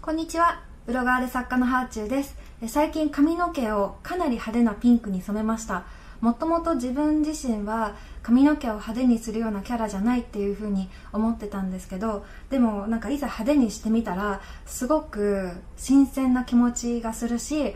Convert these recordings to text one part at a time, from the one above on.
こんにちは。ブロガーで作家のハーチューです。最近髪の毛をかなり派手なピンクに染めました。もともと自分自身は髪の毛を派手にするようなキャラじゃないっていう風に思ってたんですけどでもなんかいざ派手にしてみたらすごく新鮮な気持ちがするし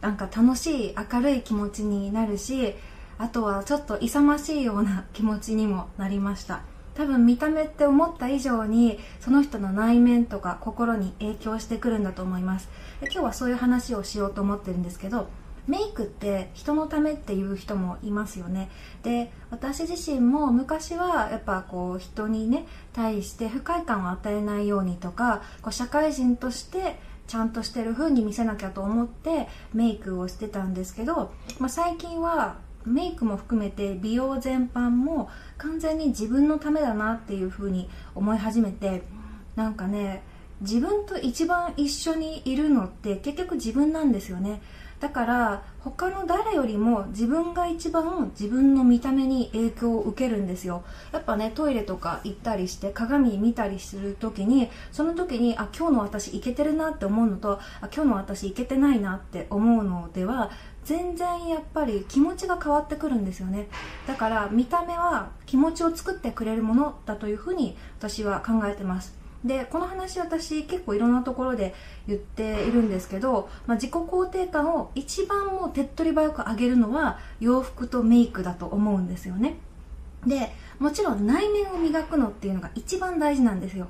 なんか楽しい明るい気持ちになるしあとはちょっと勇ましいような気持ちにもなりました。多分見た目って思った以上にその人の内面とか心に影響してくるんだと思います。で今日はそういう話をしようと思ってるんですけどメイクって人のためっていう人もいますよね。で私自身も昔はやっぱこう人にね対して不快感を与えないようにとかこう社会人としてちゃんとしてる風に見せなきゃと思ってメイクをしてたんですけど、まあ、最近はメイクも含めて美容全般も完全に自分のためだなっていう風に思い始めてなんかね自分と一番一緒にいるのって結局自分なんですよね。だから他の誰よりも自分が一番自分の見た目に影響を受けるんですよ。やっぱねトイレとか行ったりして鏡見たりする時にその時にあ今日の私イケてるなって思うのとあ今日の私イケてないなって思うのでは全然やっぱり気持ちが変わってくるんですよね。だから見た目は気持ちを作ってくれるものだというふうに私は考えてます。でこの話私結構いろんなところで言っているんですけど、まあ、自己肯定感を一番もう手っ取り早く上げるのは洋服とメイクだと思うんですよね。でもちろん内面を磨くのっていうのが一番大事なんですよ。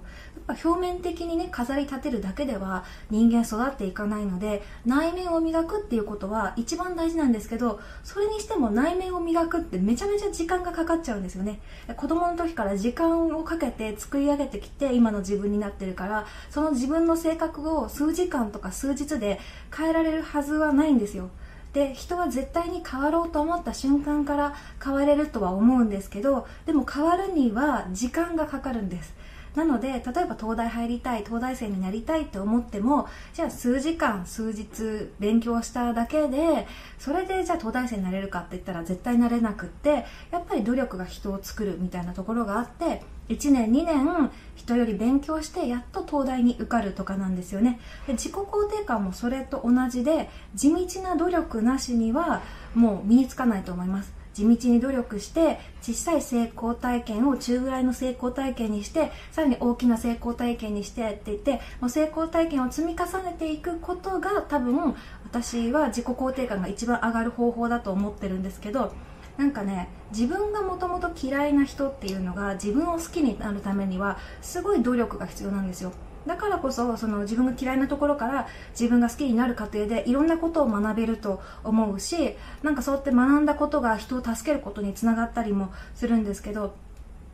やっぱ表面的にね飾り立てるだけでは人間育っていかないので内面を磨くっていうことは一番大事なんですけどそれにしても内面を磨くってめちゃめちゃ時間がかかっちゃうんですよね。子供の時から時間をかけて作り上げてきて今の自分になってるからその自分の性格を数時間とか数日で変えられるはずはないんですよ。で人は絶対に変わろうと思った瞬間から変われるとは思うんですけどでも変わるには時間がかかるんです。なので例えば東大入りたい東大生になりたいって思ってもじゃあ数時間数日勉強しただけでそれでじゃあ東大生になれるかって言ったら絶対なれなくってやっぱり努力が人を作るみたいなところがあって1年2年人より勉強してやっと東大に受かるとかなんですよね。で自己肯定感もそれと同じで地道な努力なしにはもう身につかないと思います。地道に努力して小さい成功体験を中ぐらいの成功体験にしてさらに大きな成功体験にしてって言ってもう成功体験を積み重ねていくことが多分私は自己肯定感が一番上がる方法だと思ってるんですけどなんかね自分がもともと嫌いな人っていうのが自分を好きになるためにはすごい努力が必要なんですよ。だからこそその自分が嫌いなところから自分が好きになる過程でいろんなことを学べると思うしなんかそうやって学んだことが人を助けることにつながったりもするんですけど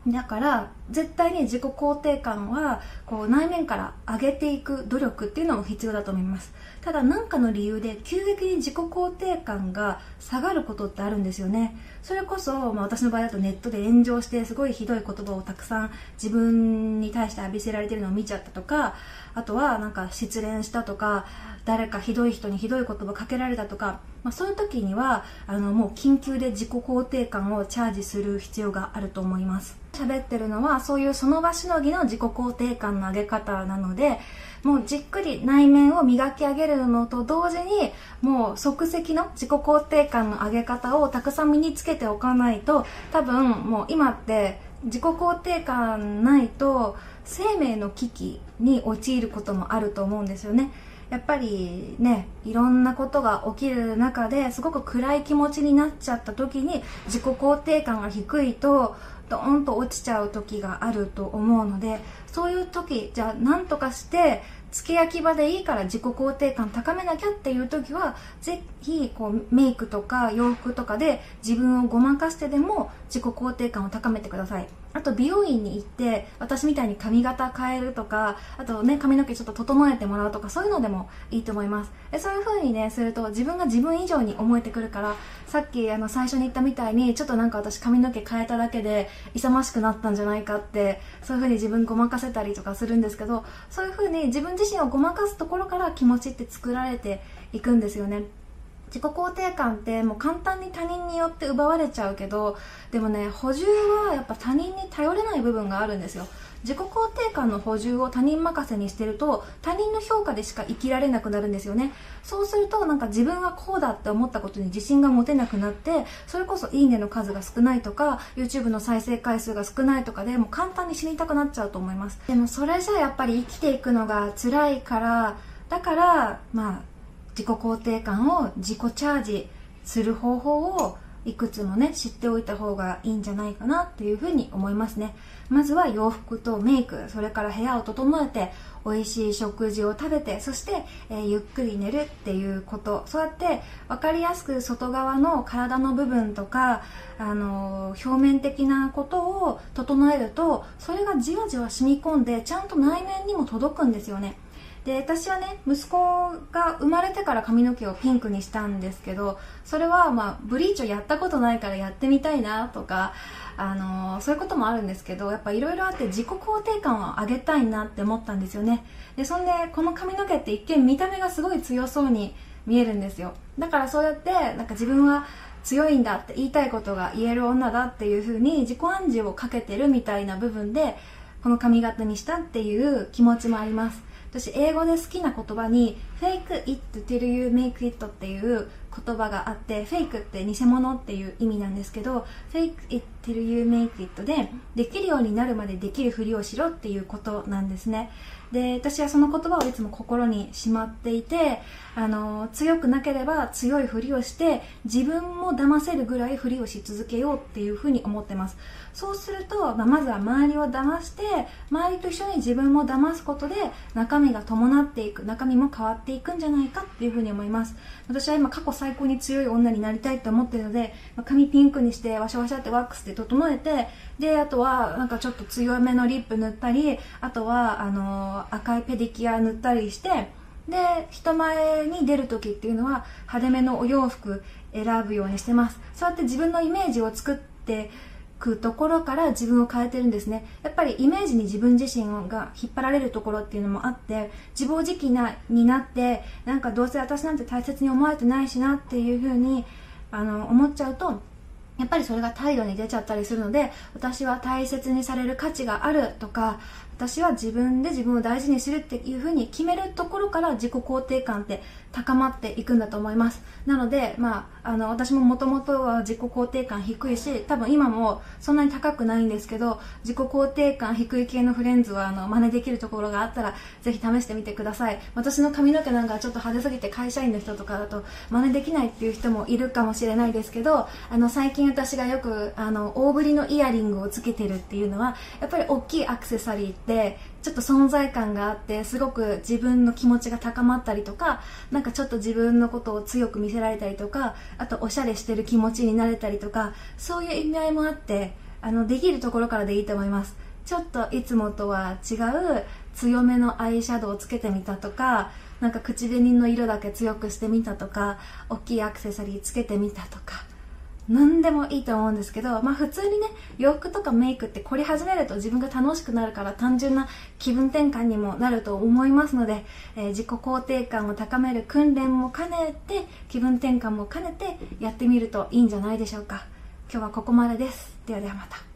だから絶対に自己肯定感はこう内面から上げていく努力っていうのも必要だと思います。ただ何かの理由で急激に自己肯定感が下がることってあるんですよね。それこそ、まあ、私の場合だとネットで炎上してすごいひどい言葉をたくさん自分に対して浴びせられてるのを見ちゃったとかあとはなんか失恋したとか誰かひどい人にひどい言葉かけられたとか、まあ、そういう時にはあのもう緊急で自己肯定感をチャージする必要があると思います。喋ってるのははそういうその場しのぎの自己肯定感の上げ方なのでもうじっくり内面を磨き上げるのと同時にもう即席の自己肯定感の上げ方をたくさん身につけておかないと多分もう今って自己肯定感ないと生命の危機に陥ることもあると思うんですよね。やっぱりねいろんなことが起きる中ですごく暗い気持ちになっちゃった時に自己肯定感が低いとドーンと落ちちゃう時があると思うのでそういう時じゃあ何とかして付け焼き場でいいから自己肯定感高めなきゃっていう時はぜひこうメイクとか洋服とかで自分をごまかしてでも自己肯定感を高めてください。あと美容院に行って私みたいに髪型変えるとかあとね髪の毛ちょっと整えてもらうとかそういうのでもいいと思います。でそういう風にねすると自分が自分以上に思えてくるからさっきあの最初に言ったみたいにちょっとなんか私髪の毛変えただけで勇ましくなったんじゃないかってそういう風に自分ごまかせたりとかするんですけどそういう風に自分自身をごまかすところから気持ちって作られていくんですよね。自己肯定感ってもう簡単に他人によって奪われちゃうけどでもね補充はやっぱ他人に頼れない部分があるんですよ。自己肯定感の補充を他人任せにしてると他人の評価でしか生きられなくなるんですよね。そうするとなんか自分はこうだって思ったことに自信が持てなくなってそれこそいいねの数が少ないとか YouTube の再生回数が少ないとかでもう簡単に死にたくなっちゃうと思います。でもそれじゃやっぱり生きていくのが辛いからだからまあ自己肯定感を自己チャージする方法をいくつもね知っておいた方がいいんじゃないかなっていうふうに思いますね。まずは洋服とメイクそれから部屋を整えて美味しい食事を食べてそして、えー、ゆっくり寝るっていうこと。そうやって分かりやすく外側の体の部分とか、あのー、表面的なことを整えるとそれがじわじわ染み込んでちゃんと内面にも届くんですよね。で私はね息子が生まれてから髪の毛をピンクにしたんですけどそれはまあブリーチをやったことないからやってみたいなとかあのー、そういうこともあるんですけどやっぱいろいろあって自己肯定感を上げたいなって思ったんですよね。でそんでこの髪の毛って一見見た目がすごい強そうに見えるんですよ。だからそうやってなんか自分は強いんだって言いたいことが言える女だっていう風に自己暗示をかけてるみたいな部分でこの髪型にしたっていう気持ちもあります。私英語で好きな言葉に fake it till you make it っていう言葉があってフェイクって偽物っていう意味なんですけど fake it till you make it でできるようになるまでできるふりをしろっていうことなんですね。で私はその言葉をいつも心にしまっていてあの強くなければ強いふりをして自分も騙せるぐらいふりをし続けようっていうふうに思ってます。そうすると、まあ、まずは周りを騙して周りと一緒に自分も騙すことで中身が伴っていく中身も変わっていくんじゃないかっていうふうに思います。私は今過去最高に強い女になりたいと思ってるので、まあ、髪ピンクにしてワシャワシャってワックスで整えてであとはなんかちょっと強めのリップ塗ったりあとはあの赤いペディキュア塗ったりしてで人前に出る時っていうのは派手めのお洋服選ぶようにしてます。そうやって自分のイメージを作ってくところから自分を変えてるんですね。やっぱりイメージに自分自身が引っ張られるところっていうのもあって自暴自棄なになってなんかどうせ私なんて大切に思われてないしなっていうふうにあの思っちゃうとやっぱりそれが態度に出ちゃったりするので私は大切にされる価値があるとか私は自分で自分を大事にするっていうふうに決めるところから自己肯定感って高まっていくんだと思います。なので、まあ、あの私ももともとは自己肯定感低いし多分今もそんなに高くないんですけど自己肯定感低い系のフレンズはあの真似できるところがあったらぜひ試してみてください。私の髪の毛なんかちょっと派手すぎて会社員の人とかだと真似できないっていう人もいるかもしれないですけどあの最近私がよくあの大ぶりのイヤリングをつけてるっていうのはやっぱり大きいアクセサリーってちょっと存在感があってすごく自分の気持ちが高まったりとかなんかちょっと自分のことを強く見せられたりとかあとおしゃれしてる気持ちになれたりとかそういう意味合いもあってあのできるところからでいいと思います。ちょっといつもとは違う強めのアイシャドウをつけてみたとかなんか口紅の色だけ強くしてみたとか大きいアクセサリーつけてみたとか何でもいいと思うんですけど、まあ普通にね、洋服とかメイクって凝り始めると自分が楽しくなるから単純な気分転換にもなると思いますので、えー、自己肯定感を高める訓練も兼ねて、気分転換も兼ねてやってみるといいんじゃないでしょうか。今日はここまでです。ではではまた。